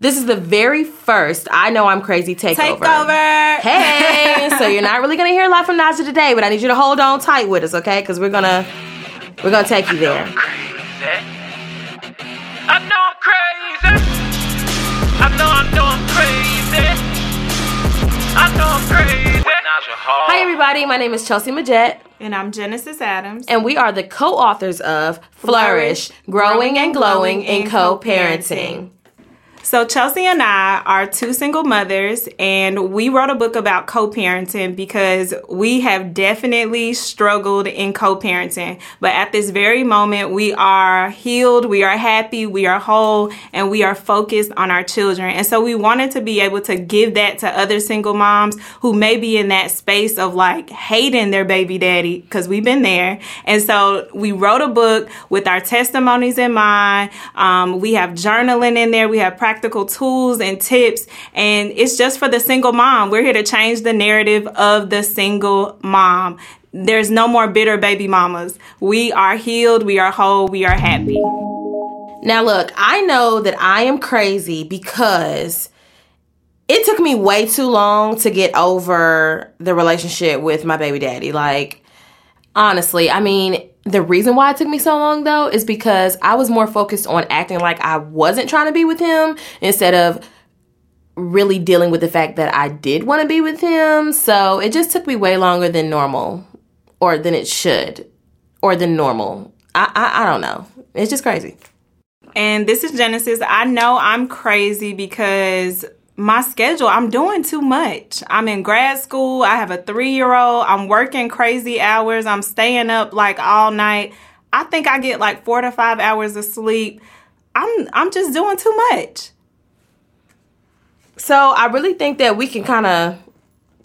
This is the very first I know I'm crazy takeover. Takeover. Hey, so you're not really gonna hear a lot from Naja today, but I need you to hold on tight with us, okay? Because we're gonna we're gonna take you there. I know I'm crazy. I know I know I'm crazy. I know I'm crazy. Hi everybody, my name is Chelsea Majette, And I'm Genesis Adams. and we are the co-authors of Flourish, Growing and Glowing in Co-Parenting. So Chelsea and I are two single mothers and we wrote a book about co-parenting because we have definitely struggled in co-parenting. But at this very moment, we are healed, we are happy, we are whole, and we are focused on our children. And so we wanted to be able to give that to other single moms who may be in that space of like hating their baby daddy because we've been there. And so we wrote a book with our testimonies in mind. Um, we have journaling in there. We have practical tools and tips. And it's just for the single mom. We're here to change the narrative of the single mom. There's no more bitter baby mamas. We are healed. We are whole. We are happy. Now, look, I know that I am crazy because it took me way too long to get over the relationship with my baby daddy. Like, honestly, I mean, the reason why it took me so long though is because I was more focused on acting like I wasn't trying to be with him instead of really dealing with the fact that I did want to be with him. So it just took me way longer than normal or than it should or than normal. I, I, I don't know. It's just crazy. And this is Genesis. I know I'm crazy because my schedule, I'm doing too much. I'm in grad school. I have a three year old. I'm working crazy hours. I'm staying up like all night. I think I get like four to five hours of sleep. I'm I'm just doing too much. So I really think that we can kind of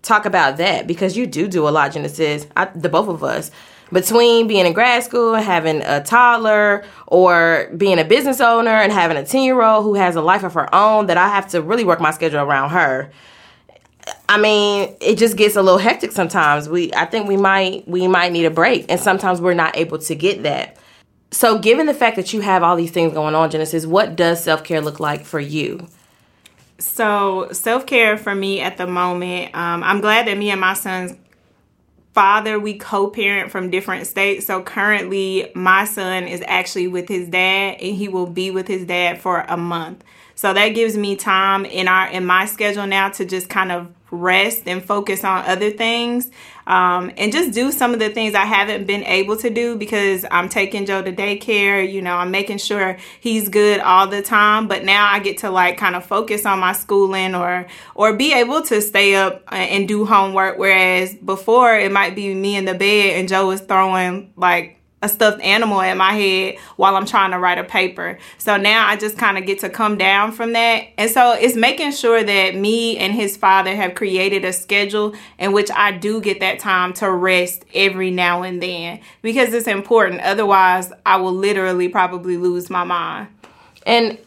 talk about that because you do do a lot, Genesis. I, the both of us between being in grad school and having a toddler or being a business owner and having a 10 year old who has a life of her own that I have to really work my schedule around her. I mean, it just gets a little hectic sometimes. We I think we might we might need a break and sometimes we're not able to get that. So given the fact that you have all these things going on, Genesis, what does self-care look like for you? So self care for me at the moment, um, I'm glad that me and my son's father we co-parent from different states. So currently, my son is actually with his dad, and he will be with his dad for a month. So that gives me time in our in my schedule now to just kind of rest and focus on other things um, and just do some of the things I haven't been able to do because I'm taking Joe to daycare. You know, I'm making sure he's good all the time. But now I get to like kind of focus on my schooling or or be able to stay up and do homework. Whereas before it might be me in the bed and Joe was throwing like a stuffed animal in my head while I'm trying to write a paper. So now I just kind of get to come down from that. And so it's making sure that me and his father have created a schedule in which I do get that time to rest every now and then because it's important. Otherwise, I will literally probably lose my mind. And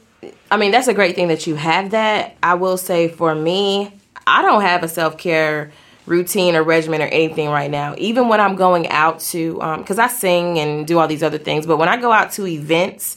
I mean, that's a great thing that you have that. I will say for me, I don't have a self care routine or regimen or anything right now. Even when I'm going out to, because um, I sing and do all these other things, but when I go out to events,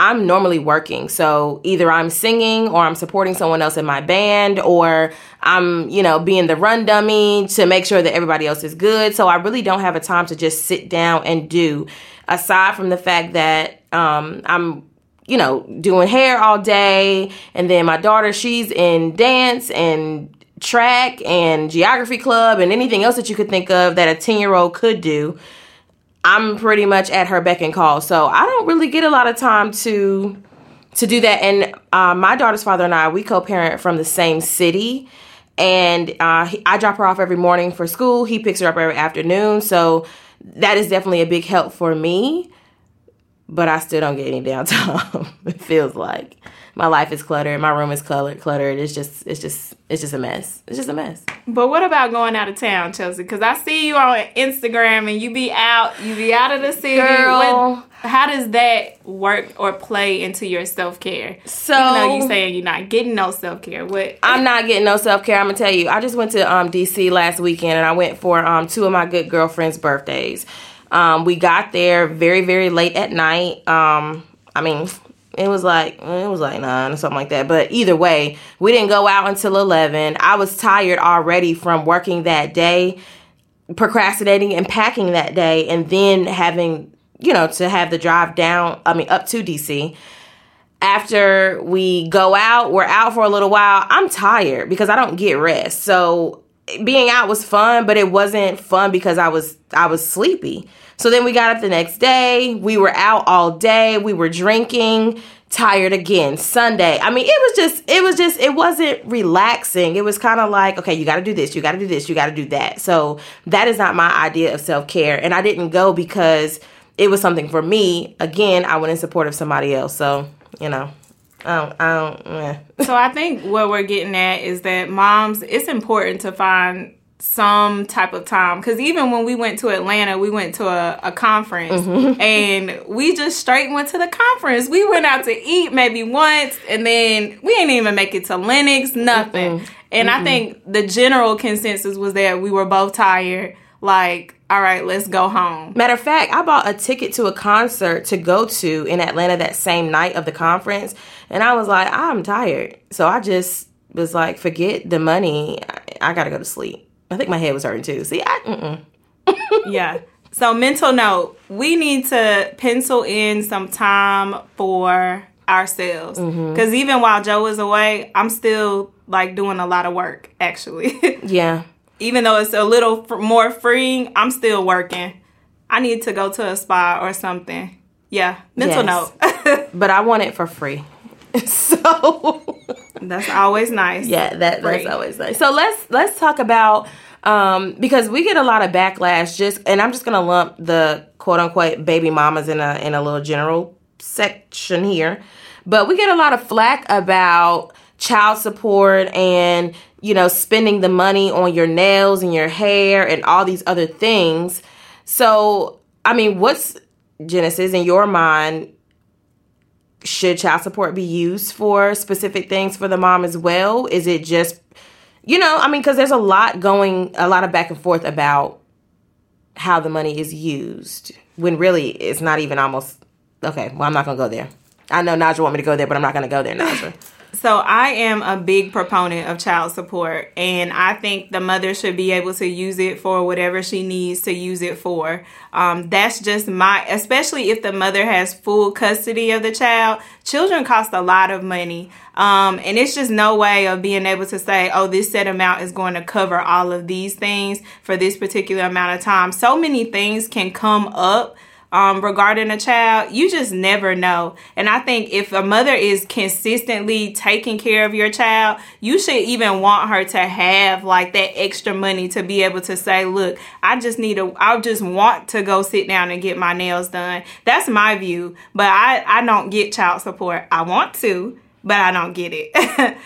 I'm normally working. So either I'm singing or I'm supporting someone else in my band or I'm, you know, being the run dummy to make sure that everybody else is good. So I really don't have a time to just sit down and do aside from the fact that um, I'm you know, doing hair all day. And then my daughter, she's in dance and track and geography club and anything else that you could think of that a 10 year old could do. I'm pretty much at her beck and call. So I don't really get a lot of time to to do that. And uh, my daughter's father and I, we co-parent from the same city. And uh, he, I drop her off every morning for school. He picks her up every afternoon. So that is definitely a big help for me but I still don't get any downtime. it feels like my life is cluttered, my room is cluttered. Cluttered. It's just, it's just, it's just a mess. It's just a mess. But what about going out of town, Chelsea? Because I see you on Instagram and you be out, you be out of the city. Girl. What, how does that work or play into your self care? So Even though you saying you're not getting no self care, what? I'm not getting no self care. I'm gonna tell you. I just went to um, DC last weekend and I went for um, two of my good girlfriends' birthdays. Um, we got there very, very late at night. Um, I mean, It was like it was like nine or something like that. But either way, we didn't go out until eleven. I was tired already from working that day, procrastinating and packing that day, and then having you know to have the drive down. I mean up to DC. After we go out, we're out for a little while. I'm tired because I don't get rest. So being out was fun, but it wasn't fun because I was I was sleepy. So then we got up the next day. We were out all day. We were drinking. Tired again. Sunday. I mean, it was just it was just it wasn't relaxing. It was kind of like, okay, you got to do this, you got to do this, you got to do that. So that is not my idea of self-care and I didn't go because it was something for me. Again, I went in support of somebody else. So, you know, I don't, I don't, eh. So I think what we're getting at is that moms, it's important to find some type of time because even when we went to Atlanta, we went to a, a conference Mm-hmm. and we just straight went to the conference. We went out to eat maybe once and then we didn't even make it to Lenox, nothing. And I think the general consensus was that we were both tired. Like, all right, let's go home. Matter of fact, I bought a ticket to a concert to go to in Atlanta that same night of the conference, and I was like, I'm tired. So I just was like, forget the money. I, I gotta go to sleep. I think my head was hurting too. See, I, yeah. So mental note, we need to pencil in some time for ourselves mm-hmm. because even while Joe is away, I'm still like doing a lot of work. Actually, yeah. Even though it's a little f- more freeing, I'm still working. I need to go to a spa or something. Yeah, mental Yes. note. But I want it for free. so That's always nice. yeah, that that's always nice. So let's let's talk about um because we get a lot of backlash just and I'm just gonna lump the quote unquote baby mamas in a in a little general section here. But we get a lot of flack about child support and you know spending the money on your nails and your hair and all these other things. So I mean what's Genesis in your mind should child support be used for specific things for the mom as well? Is it just, you know, I mean, because there's a lot going, a lot of back and forth about how the money is used when really it's not even almost, okay, well, I'm not to go there. I know Naja want me to go there, but I'm not to go there, Naja. So I am a big proponent of child support and I think the mother should be able to use it for whatever she needs to use it for. Um, that's just my, especially if the mother has full custody of the child. Children cost a lot of money. Um, and it's just no way of being able to say, oh, this set amount is going to cover all of these things for this particular amount of time. So many things can come up um, regarding a child, you just never know. And I think if a mother is consistently taking care of your child, you should even want her to have like that extra money to be able to say, look, I just need a, I just want to go sit down and get my nails done. That's my view. But I, I don't get child support. I want to, but I don't get it. um,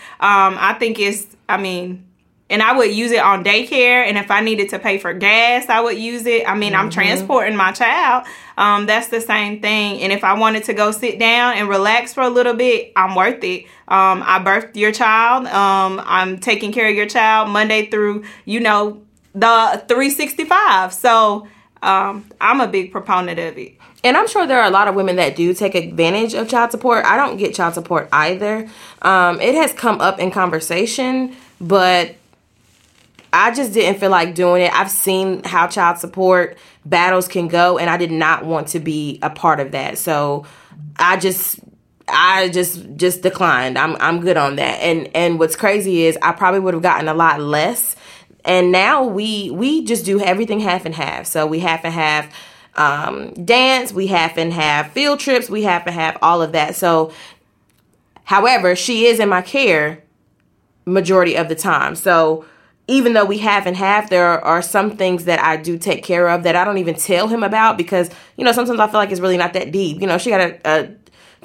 I think it's, I mean, and I would use it on daycare. And if I needed to pay for gas, I would use it. I mean, I'm transporting my child. Um, that's the same thing. And if I wanted to go sit down and relax for a little bit, I'm worth it. Um, I birthed your child. Um, I'm taking care of your child Monday through, you know, the 365. So um, I'm a big proponent of it. And I'm sure there are a lot of women that do take advantage of child support. I don't get child support either. Um, it has come up in conversation, but I just didn't feel like doing it. I've seen how child support battles can go, and I did not want to be a part of that. So I just I just just declined. I'm I'm good on that. And and what's crazy is I probably would have gotten a lot less. And now we we just do everything half and half. So we half and half um, dance, we half and half field trips, we half and half all of that. So, however, she is in my care majority of the time. So even though we have and have, there are some things that I do take care of that I don't even tell him about because, you know, sometimes I feel like it's really not that deep. You know, she got a, a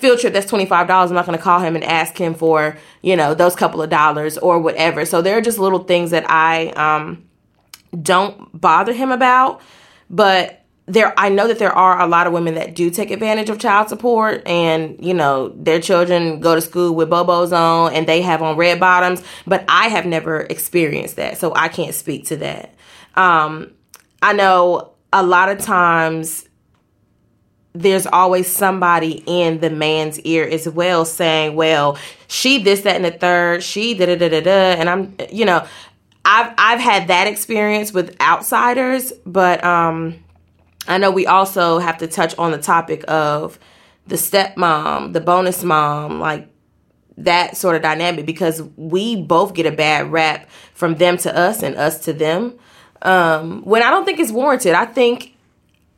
field trip that's $25. I'm not going to call him and ask him for, you know, those couple of dollars or whatever. So there are just little things that I um, don't bother him about. But there I know that there are a lot of women that do take advantage of child support and you know their children go to school with bobos on and they have on red bottoms but I have never experienced that so I can't speak to that um I know a lot of times there's always somebody in the man's ear as well saying, well, she this, that, and the third, she da da da da da. And I'm, you know, I've I've had that experience with outsiders, but um I know we also have to touch on the topic of the stepmom, the bonus mom, like that sort of dynamic because we both get a bad rap from them to us and us to them. Um, when I don't think it's warranted. I think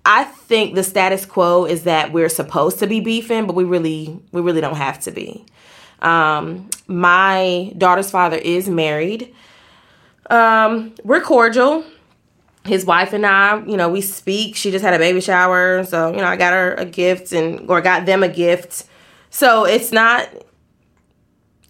I think the status quo is that we're supposed to be beefing, but we really we really don't have to be. Um, my daughter's father is married. Um, we're cordial. His wife and I, you know, we speak. She just had a baby shower, so you know, I got her a gift and or got them a gift. So it's not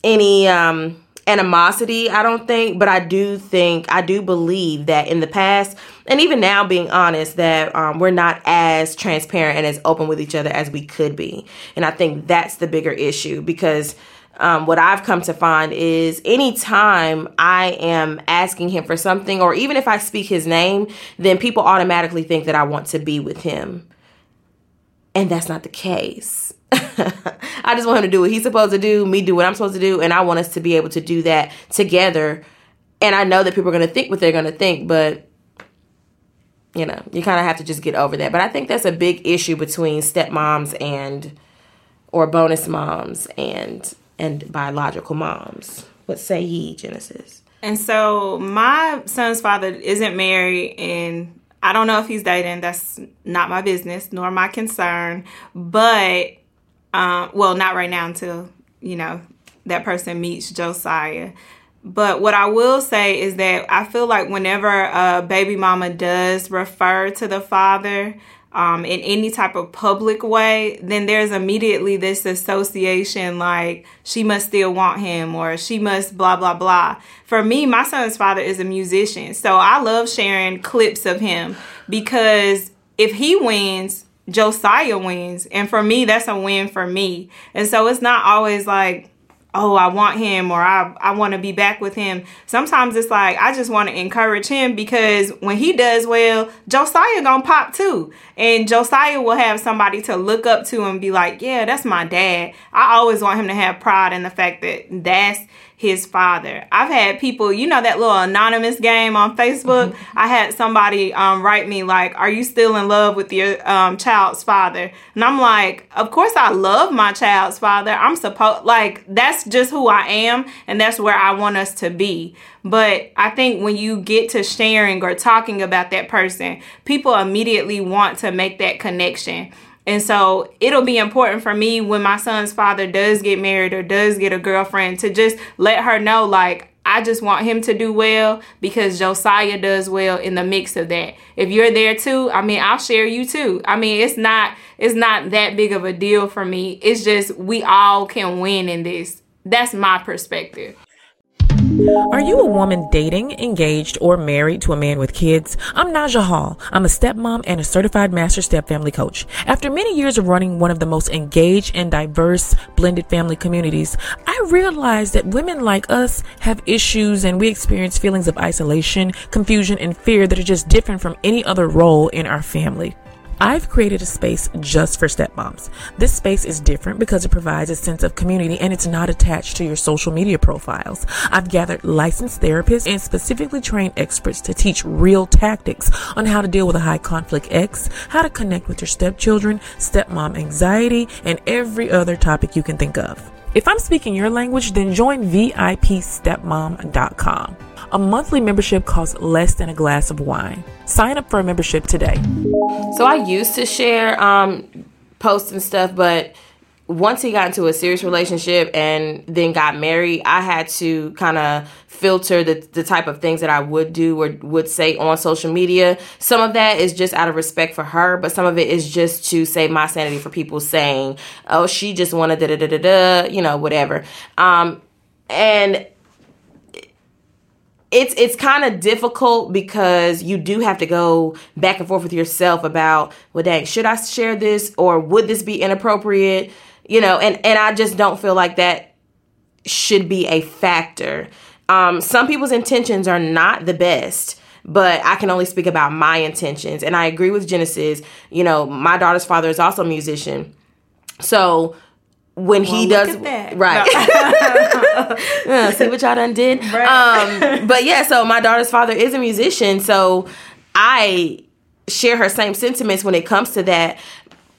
any um animosity, I don't think, but I do think, I do believe that in the past, and even now, being honest, that um, we're not as transparent and as open with each other as we could be. And I think that's the bigger issue because. Um, what I've come to find is anytime I am asking him for something, or even if I speak his name, then people automatically think that I want to be with him. And that's not the case. I just want him to do what he's supposed to do, me do what I'm supposed to do, and I want us to be able to do that together. And I know that people are going to think what they're going to think, but you know, you kind of have to just get over that. But I think that's a big issue between stepmoms and or bonus moms and and biological moms. What say ye, Genesis? And so my son's father isn't married and I don't know if he's dating. That's not my business nor my concern. But um, well, not right now until, you know, that person meets Josiah. But what I will say is that I feel like whenever a baby mama does refer to the father um, in any type of public way, then there's immediately this association like she must still want him or she must blah, blah, blah. For me, my son's father is a musician. So I love sharing clips of him because if he wins, Josiah wins. And for me, that's a win for me. And so it's not always like, oh, I want him or I, I want to be back with him. Sometimes it's like, I just want to encourage him because when he does well, Josiah gonna pop too. And Josiah will have somebody to look up to and be like, yeah, that's my dad. I always want him to have pride in the fact that that's his father. I've had people, you know, that little anonymous game on Facebook. Mm-hmm. I had somebody um, write me like, "Are you still in love with your um, child's father?" And I'm like, "Of course, I love my child's father. I'm supposed like that's just who I am, and that's where I want us to be." But I think when you get to sharing or talking about that person, people immediately want to make that connection. And so it'll be important for me when my son's father does get married or does get a girlfriend to just let her know, like, I just want him to do well because Josiah does well in the mix of that. If you're there too, I mean, I'll share you too. I mean, it's not it's not that big of a deal for me. It's just we all can win in this. That's my perspective. Are you a woman dating, engaged, or married to a man with kids? I'm Naja Hall. I'm a stepmom and a certified master step family coach. After many years of running one of the most engaged and diverse blended family communities, I realized that women like us have issues and we experience feelings of isolation, confusion, and fear that are just different from any other role in our family. I've created a space just for stepmoms. This space is different because it provides a sense of community and it's not attached to your social media profiles. I've gathered licensed therapists and specifically trained experts to teach real tactics on how to deal with a high conflict ex, how to connect with your stepchildren, stepmom anxiety, and every other topic you can think of. If I'm speaking your language, then join VIPstepmom.com. A monthly membership costs less than a glass of wine. Sign up for a membership today. So I used to share um, posts and stuff, but once he got into a serious relationship and then got married, I had to kind of filter the, the type of things that I would do or would say on social media. Some of that is just out of respect for her, but some of it is just to save my sanity for people saying, oh, she just wanted da da da da da, you know, whatever. Um, and it's it's kind of difficult because you do have to go back and forth with yourself about well dang should i share this or would this be inappropriate you know and and i just don't feel like that should be a factor um, some people's intentions are not the best but I can only speak about my intentions. And I agree with Genesis. You know, my daughter's father is also a musician. So when he Well, look does right. Yeah, see what y'all done did? Um but yeah so my daughter's father is a musician so i share her same sentiments when it comes to that.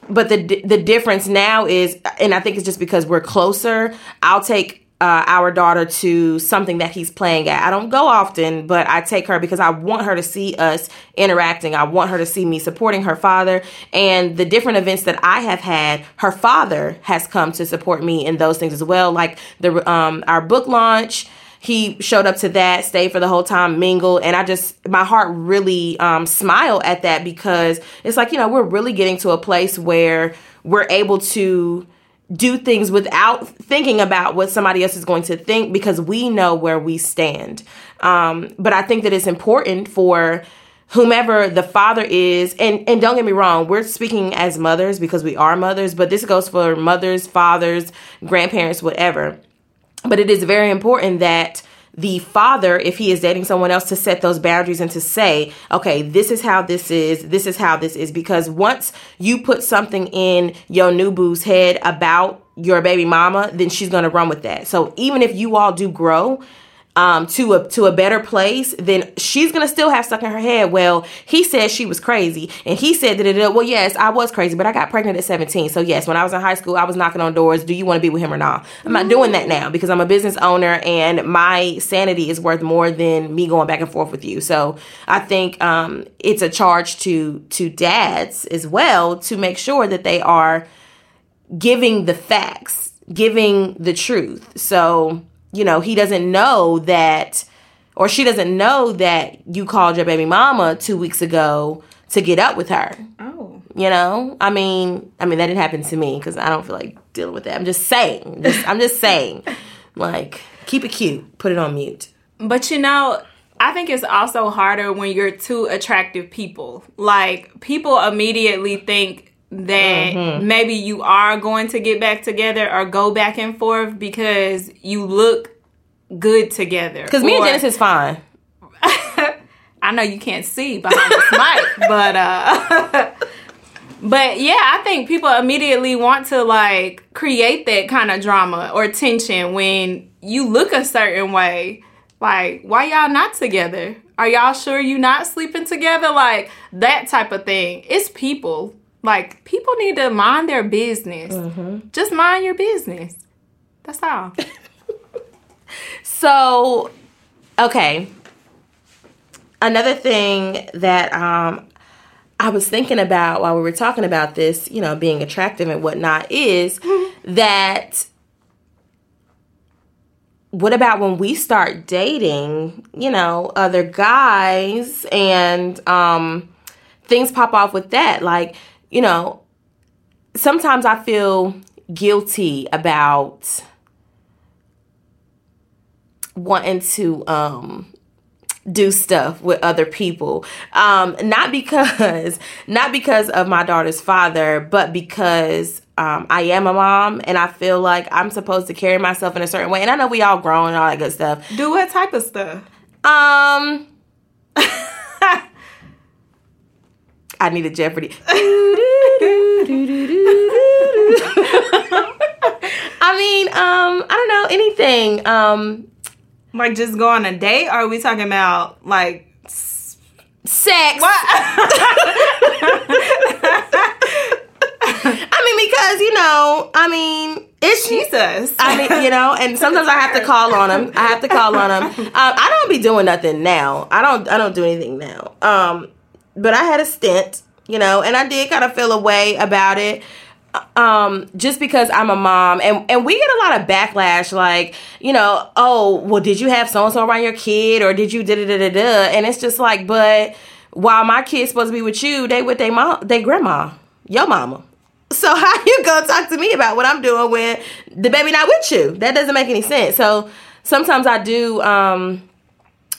But the the difference now is and i think it's just because we're closer i'll take uh, our daughter to something that he's playing at. I don't go often, but I take her because I want her to see us interacting. I want her to see me supporting her father. And the different events that I have had, her father has come to support me in those things as well. Like the um, our book launch, he showed up to that, stayed for the whole time, mingled, and I just my heart really um, smiled at that because it's like you know we're really getting to a place where we're able to do things without thinking about what somebody else is going to think because we know where we stand. Um, but I think that it's important for whomever the father is and and don't get me wrong we're speaking as mothers because we are mothers but this goes for mothers fathers grandparents whatever but it is very important that the father, if he is dating someone else, to set those boundaries and to say, okay, this is how this is, this is how this is. Because once you put something in your new boo's head about your baby mama, then she's gonna run with that. So even if you all do grow, um, to a to a better place, then she's gonna still have stuck in her head. Well, he said she was crazy, and he said that. Well, yes, I was crazy, but I got pregnant at seventeen. So yes, when I was in high school, I was knocking on doors. Do you want to be with him or not? I'm not doing that now because I'm a business owner, and my sanity is worth more than me going back and forth with you. So I think um, it's a charge to to dads as well to make sure that they are giving the facts, giving the truth. So, you know, he doesn't know that, or she doesn't know that you called your baby mama two weeks ago to get up with her. Oh. You know, I mean, I mean that didn't happen to me because I don't feel like dealing with that. I'm just saying. Just, I'm just saying, like, keep it cute. Put it on mute. But you know, I think it's also harder when you're two attractive people. Like people immediately think that Mm-hmm. maybe you are going to get back together or go back and forth because you look good together. Because me and Or- Genesis fine. I know you can't see behind this mic, but uh but yeah, I think people immediately want to like create that kind of drama or tension when you look a certain way. Like, why y'all not together? Are y'all sure you not sleeping together? Like that type of thing. It's people. Like people need to mind their business. Just mind your business. That's all. So, okay. Another thing that um, I was thinking about while we were talking about this, you know, being attractive and whatnot, is that what about when we start dating, you know, other guys and um, things pop off with that? Like, you know, sometimes I feel guilty about wanting to um do stuff with other people. Um not because not because of my daughter's father but because um I am a mom and I feel like I'm supposed to carry myself in a certain way. And I know we all grown and all that good stuff. Do what type of stuff? um I need a Jeopardy. I mean, um, I don't know anything. Um, Like just go on a date? Or are we talking about like sex. I mean, because you know, I mean, it's Jesus? I mean, you know, and sometimes I have to call on him. I have to call on him. Um, I don't be doing nothing now. I don't. I don't do anything now. Um, but I had a stint, you know, and I did kind of feel a way about it. Um, just because I'm a mom, and and we get a lot of backlash, like you know, oh, well, did you have so and so around your kid, or did you da da da da da? And it's just like, but while my kid's supposed to be with you, they with their mom, they grandma, your mama. So how you gonna talk to me about what I'm doing when the baby not with you? That doesn't make any sense. So sometimes I do um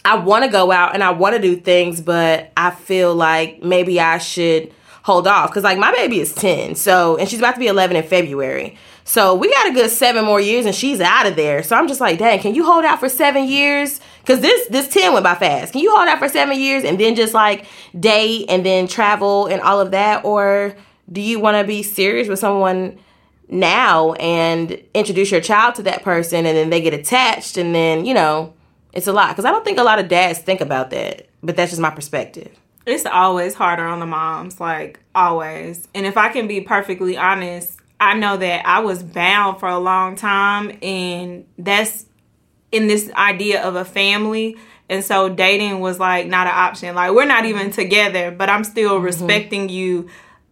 I want to go out and I want to do things, but I feel like maybe I should hold off cuz like my baby is 10. So and she's about to be 11 in February. So we got a good seven more years, and she's out of there. So I'm just like, dang, can you hold out for seven years? Because this this ten went by fast. Can you hold out for seven years and then just like date and then travel and all of that, or do you want to be serious with someone? now and introduce your child to that person and then they get attached and then you know it's a lot because i don't think a lot of dads think about that but that's just my perspective it's always harder on the moms, like always. And if I can be perfectly honest, I know that I was bound for a long time, and that's in this idea of a family. And so dating was like not an option. Like we're not even together, but I'm still mm-hmm. respecting you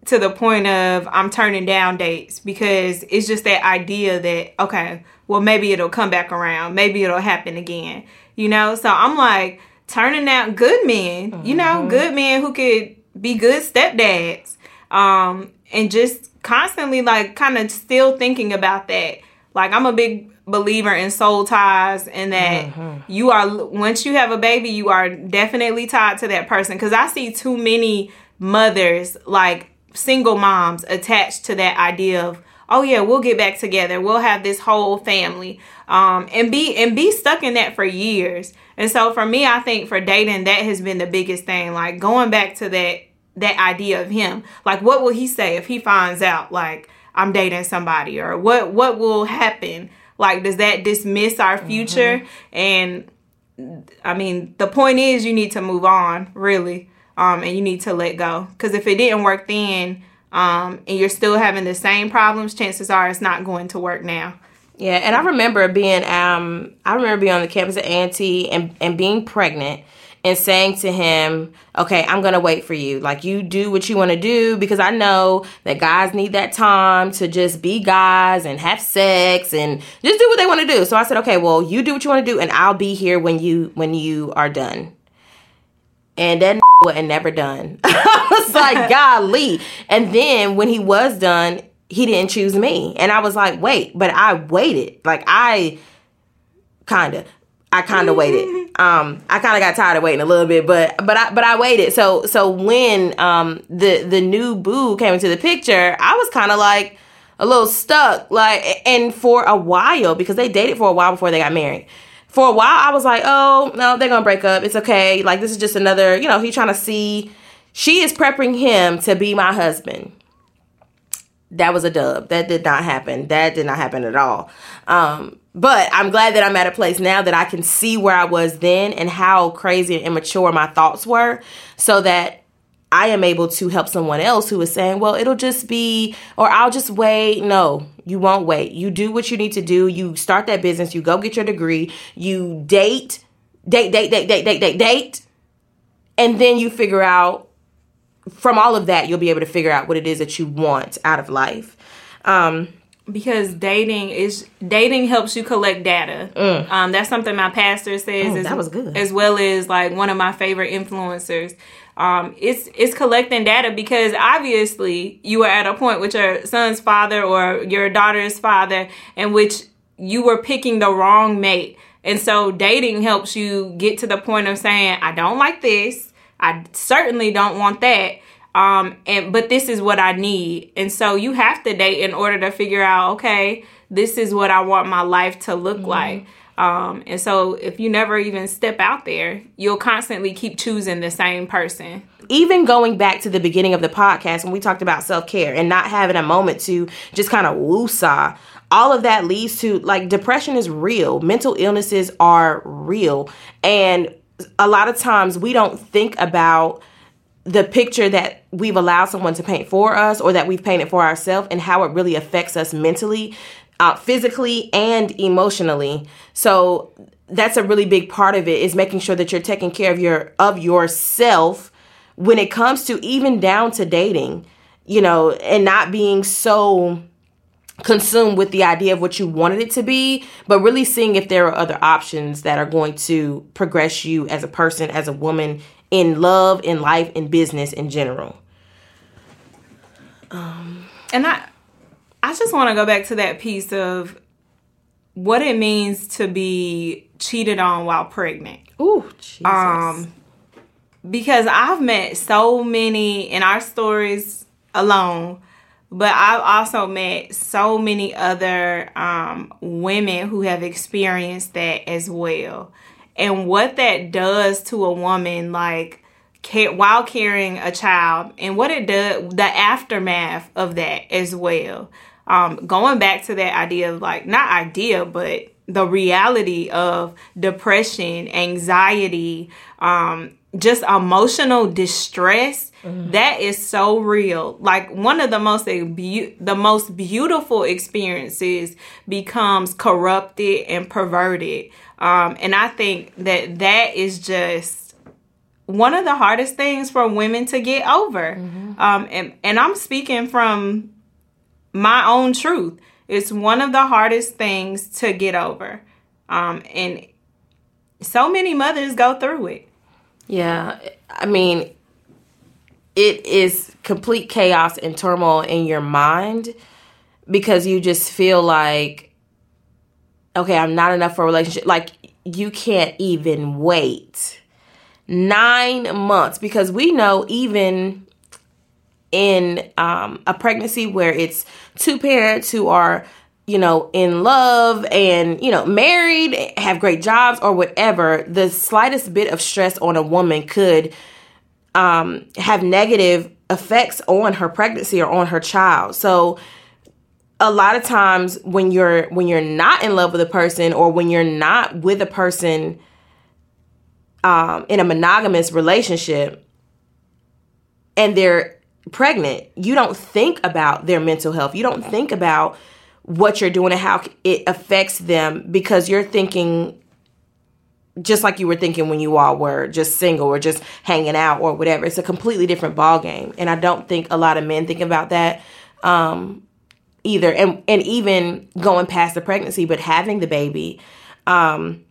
to the point of I'm turning down dates because it's just that idea that okay, well maybe it'll come back around, maybe it'll happen again. You know? So I'm like turning out good men, mm-hmm. you know, mm-hmm. good men who could be good stepdads. Um, and just constantly like kind of still thinking about that. Like I'm a big believer in soul ties and that mm-hmm. you are once you have a baby, you are definitely tied to that person cuz I see too many mothers like single moms attached to that idea of oh yeah, we'll get back together. We'll have this whole family. Um, and be and be stuck in that for years. And so for me, I think for dating, that has been the biggest thing. Like going back to that that idea of him. Like what will he say if he finds out like I'm dating somebody or what what will happen? Like does that dismiss our future? Mm-hmm. And I mean, the point is you need to move on, really. Um, and you need to let go. Because if it didn't work then, um, and you're still having the same problems, chances are it's not going to work now. Yeah, and I remember being um I remember being on the campus at A&T and and being pregnant and saying to him, "Okay, I'm going to wait for you. Like you do what you want to do because I know that guys need that time to just be guys and have sex and just do what they want to do." So I said, "Okay, well, you do what you want to do and I'll be here when you when you are done." and that wasn't never done. Was like, golly. And then when he was done, he didn't choose me. And I was like, wait, but I waited. Like I kinda. I kinda waited. Um, I kinda got tired of waiting a little bit, but but I but I waited. So so when um the the new boo came into the picture, I was kinda like a little stuck. Like and for a while, because they dated for a while before they got married for a while I was like, oh no, they're gonna break up. It's okay. Like this is just another, you know, he's trying to see. She is prepping him to be my husband. That was a dub. That did not happen. That did not happen at all. Um, but I'm glad that I'm at a place now that I can see where I was then and how crazy and immature my thoughts were, so that I am able to help someone else who is saying, well, it'll just be, or I'll just wait. No, you won't wait. You do what you need to do. You start that business. You go get your degree. You date, date, date, date, date, date, date, date. And then you figure out from all of that, you'll be able to figure out what it is that you want out of life. Um, because dating is dating helps you collect data. Mm. Um, that's something my pastor says. Oh, as, that was good. As well as like one of my favorite influencers um, it's it's collecting data because obviously you were at a point with your son's father or your daughter's father in which you were picking the wrong mate. And so dating helps you get to the point of saying, I don't like this. I certainly don't want that. Um, and but this is what I need. And so you have to date in order to figure out, okay, this is what I want my life to look mm-hmm. like. Um, and so if you never even step out there, you'll constantly keep choosing the same person. Even going back to the beginning of the podcast when we talked about self care and not having a moment to just kind of woosah, all of that leads to like depression is real, mental illnesses are real. And a lot of times we don't think about the picture that we've allowed someone to paint for us or that we've painted for ourselves and how it really affects us mentally uh, physically and emotionally. So that's a really big part of it is making sure that you're taking care of your of yourself when it comes to even down to dating, you know, and not being so consumed with the idea of what you wanted it to be, but really seeing if there are other options that are going to progress you as a person, as a woman, in love, in life, in business in general. Um, and I I just want to go back to that piece of what it means to be cheated on while pregnant. Ooh, Jesus. Um, because I've met so many in our stories alone but I've also met so many other um, women who have experienced that as well. And what that does to a woman, like while carrying a child, and what it does, the aftermath of that as well. Um, going back to that idea of like, not idea, but the reality of depression, anxiety, um, just emotional distress mm-hmm. that is so real. Like one of the most be- the most beautiful experiences becomes corrupted and perverted. Um, and i think that that is just one of the hardest things for women to get over. Mm-hmm. um, and, and i'm speaking from my own truth. It's one of the hardest things to get over. Um, and so many mothers go through it yeah, I mean, it is complete chaos and turmoil in your mind because you just feel like, okay, I'm not enough for a relationship. Like, you can't even wait nine months because we know even in um, a pregnancy where it's two parents who are you know, in love and, you know, married, have great jobs or whatever, the slightest bit of stress on a woman could um, have negative effects on her pregnancy or on her child. So a lot of times when you're when you're not in love with a person or when you're not with a person um, in a monogamous relationship and they're pregnant, you don't think about their mental health. You don't think about what you're doing and how it affects them because you're thinking just like you were thinking when you all were just single or just hanging out or whatever. It's a completely different ball game, and I don't think a lot of men think about that um, either. And and even going past the pregnancy, but having the baby. Um,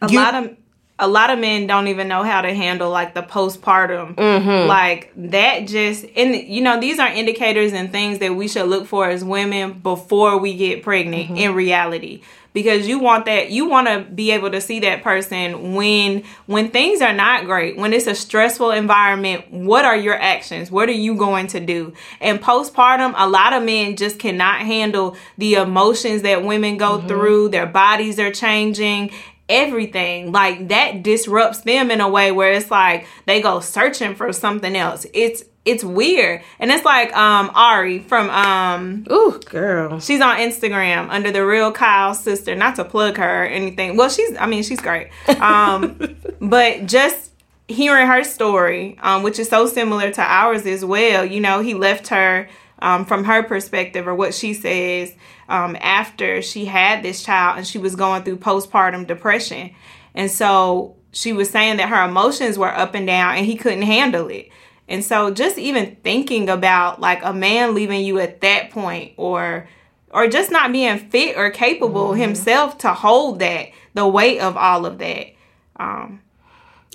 a lot of a lot of men don't even know how to handle like the postpartum mm-hmm. like that just and you know these are indicators and things that we should look for as women before we get pregnant mm-hmm. in reality because you want that you want to be able to see that person when when things are not great when it's a stressful environment what are your actions what are you going to do and postpartum a lot of men just cannot handle the emotions that women go mm-hmm. through their bodies are changing everything. Like that disrupts them in a way where it's like they go searching for something else. It's it's weird. And it's like um Ari from um Ooh, girl. She's on Instagram under the real Kyle sister. Not to plug her or anything. Well, she's I mean, she's great. Um but just hearing her story, um, which is so similar to ours as well, you know, he left her um, from her perspective or what she says um, after she had this child and she was going through postpartum depression. And so she was saying that her emotions were up and down and he couldn't handle it. And so just even thinking about like a man leaving you at that point or or just not being fit or capable mm-hmm. himself to hold that the weight of all of that um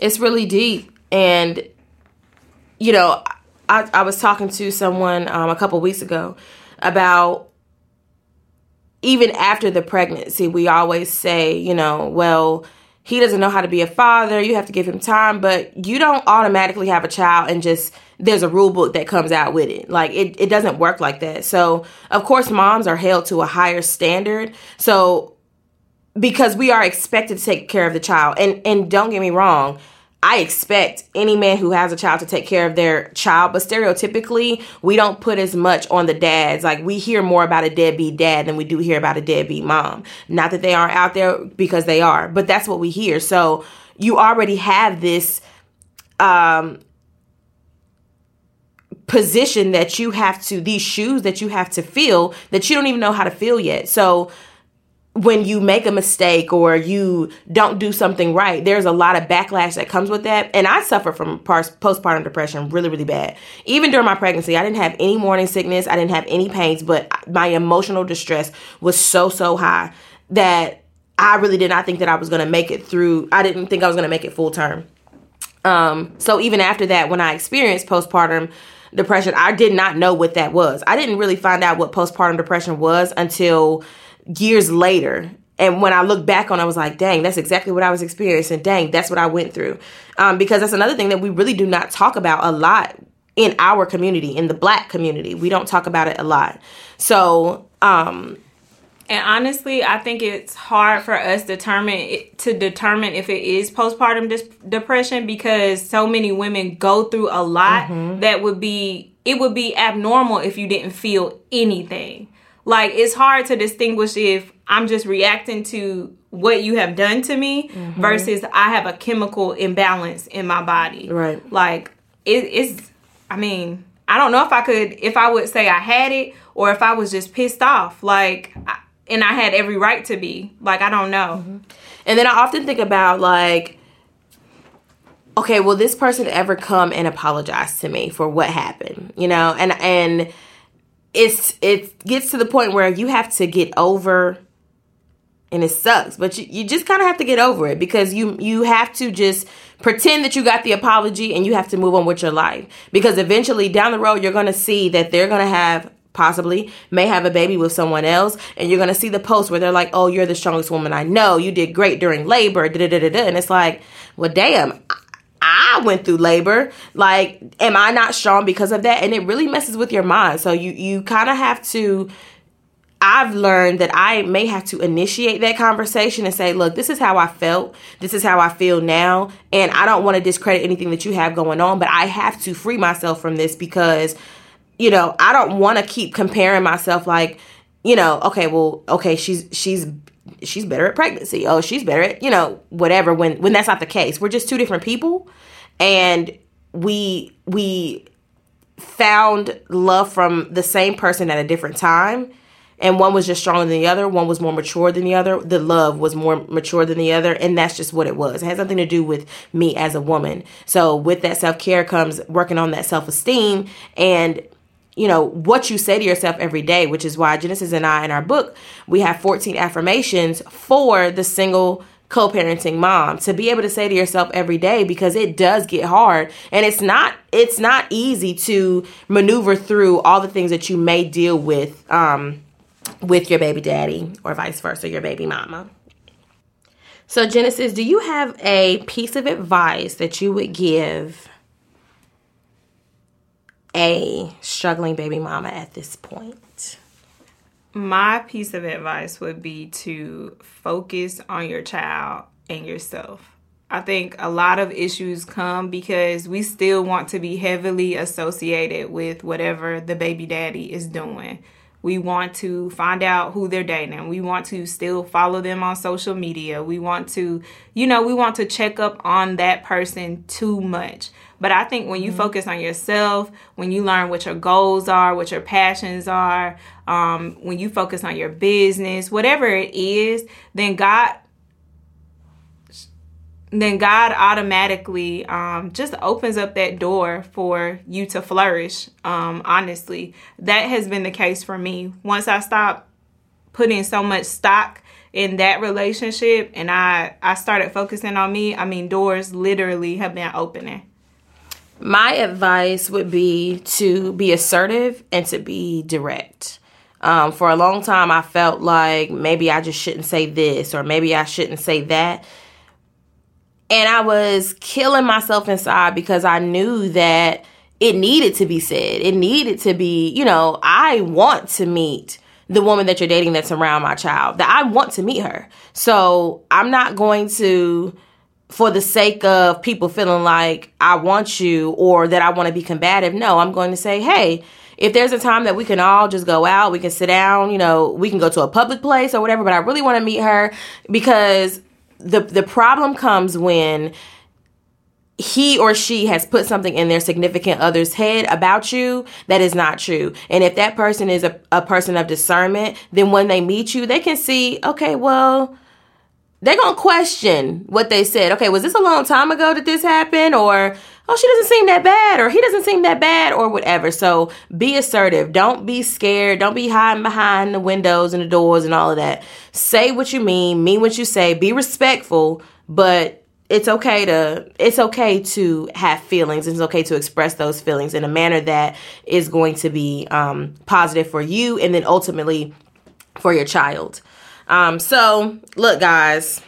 it's really deep and you know I, I was talking to someone um, a couple weeks ago about even after the pregnancy, we always say, you know, well, he doesn't know how to be a father. You have to give him time, but you don't automatically have a child and just there's a rule book that comes out with it. Like it, it doesn't work like that. So of course moms are held to a higher standard. So because we are expected to take care of the child. And and don't get me wrong, I expect any man who has a child to take care of their child, but stereotypically, we don't put as much on the dads. Like we hear more about a deadbeat dad than we do hear about a deadbeat mom. Not that they aren't out there because they are, but that's what we hear. So you already have this um position that you have to these shoes that you have to feel that you don't even know how to feel yet. So when you make a mistake or you don't do something right, there's a lot of backlash that comes with that. And I suffer from postpartum depression really, really bad. Even during my pregnancy, I didn't have any morning sickness, I didn't have any pains, but my emotional distress was so, so high that I really did not think that I was going to make it through. I didn't think I was going to make it full term. Um, so even after that, when I experienced postpartum depression, I did not know what that was. I didn't really find out what postpartum depression was until years later and when I look back on, it, I was like, dang, that's exactly what I was experiencing. Dang, that's what I went through. Um, because that's another thing that we really do not talk about a lot in our community, in the black community. We don't talk about it a lot. So, um, And honestly, I think it's hard for us determine to determine if it is postpartum dis- depression because so many women go through a lot that would be it would be abnormal if you didn't feel anything. Like it's hard to distinguish if I'm just reacting to what you have done to me mm-hmm. versus I have a chemical imbalance in my body. Right. Like it, it's I mean, I don't know if I could if I would say I had it or if I was just pissed off. Like I, and I had every right to be. Like I don't know. Mm-hmm. And then I often think about like, okay, will this person ever come and apologize to me for what happened? You know, and and it's it gets to the point where you have to get over and it sucks but you, you just kind of have to get over it because you you have to just pretend that you got the apology and you have to move on with your life. Because eventually down the road you're going to see that they're going to have possibly may have a baby with someone else and you're going to see the post where they're like oh you're the strongest woman i know. You did great during labor da, da, da, and it's like well damn I went through labor. Like, am I not strong because of that? And it really messes with your mind. So you you kind of have to. I've learned that I may have to initiate that conversation and say, look, this is how I felt. This is how I feel now. And I don't want to discredit anything that you have going on, but I have to free myself from this because, you know, I don't want to keep comparing myself like, you know, okay, well, okay, she's she's she's better at pregnancy. Oh, she's better at, you know, whatever when when that's not the case. We're just two different people and we we found love from the same person at a different time and one was just stronger than the other one was more mature than the other the love was more mature than the other and that's just what it was it has nothing to do with me as a woman so with that self-care comes working on that self-esteem and you know what you say to yourself every day which is why genesis and i in our book we have 14 affirmations for the single co-parenting mom. To be able to say to yourself every day because it does get hard and it's not it's not easy to maneuver through all the things that you may deal with um with your baby daddy or vice versa your baby mama. So genesis do you have a piece of advice that you would give a struggling baby mama at this point My piece of advice would be to focus on your child and yourself. I think a lot of issues come because we still want to be heavily associated with whatever the baby daddy is doing. We want to find out who they're dating. We want to still follow them on social media. We want to, you know, we want to check up on that person too much. But I think when you focus on yourself, when you learn what your goals are, what your passions are, um, when you focus on your business, whatever it is, then God then God automatically um, just opens up that door for you to flourish. Um, honestly, that has been the case for me. Once I stopped putting so much stock in that relationship and I, I started focusing on me, I mean, doors literally have been opening. my advice would be to be assertive and to be direct. Um, for a long time, I felt like maybe I just shouldn't say this or maybe I shouldn't say that. And I was killing myself inside because I knew that it needed to be said. It needed to be, you know, I want to meet the woman that you're dating that's around my child, that I want to meet her. So I'm not going to for the sake of people feeling like I want you or that I want to be combative. No, I'm going to say, hey, if there's a time that we can all just go out, we can sit down, you know, we can go to a public place or whatever, but I really want to meet her because the the problem comes when he or she has put something in their significant other's head about you that is not true. And if that person is a, a person of discernment, then when they meet you, they can see, okay, well, they're gonna question what they said. Okay, was this a long time ago that this happened? Or oh, she doesn't seem that bad, or he doesn't seem that bad, or whatever. So be assertive. Don't be scared. Don't be hiding behind the windows and the doors and all of that. Say what you mean, mean what you say, be respectful, but it's okay to it's okay to have feelings. It's okay to express those feelings in a manner that is going to be um, positive for you and then ultimately for your child. Um, so look, guys,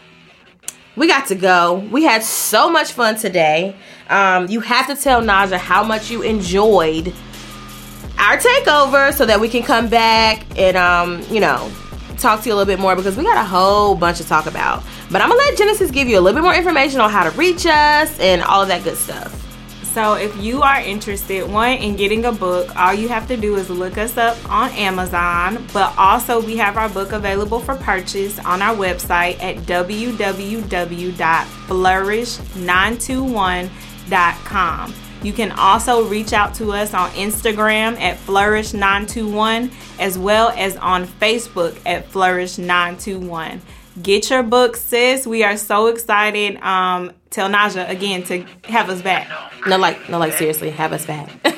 we got to go. We had so much fun today. Um, you have to tell Naja how much you enjoyed our takeover so that we can come back and um, you know, talk to you a little bit more because we got a whole bunch to talk about. But I'm gonna let Genesis give you a little bit more information on how to reach us and all of that good stuff. So if you are interested, one, in getting a book, all you have to do is look us up on Amazon. But also, we have our book available for purchase on our website at www.flourish921.com. You can also reach out to us on Instagram at flourish921 as well as on Facebook at flourish921. Get your book, sis. We are so excited. Um, tell Naja again to have us back. No, like, no, like, seriously, have us back. all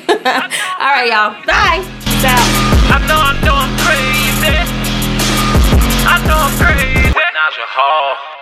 right, y'all. Bye. Ciao. I know, I know I'm crazy. I know I'm crazy. Naja Hall.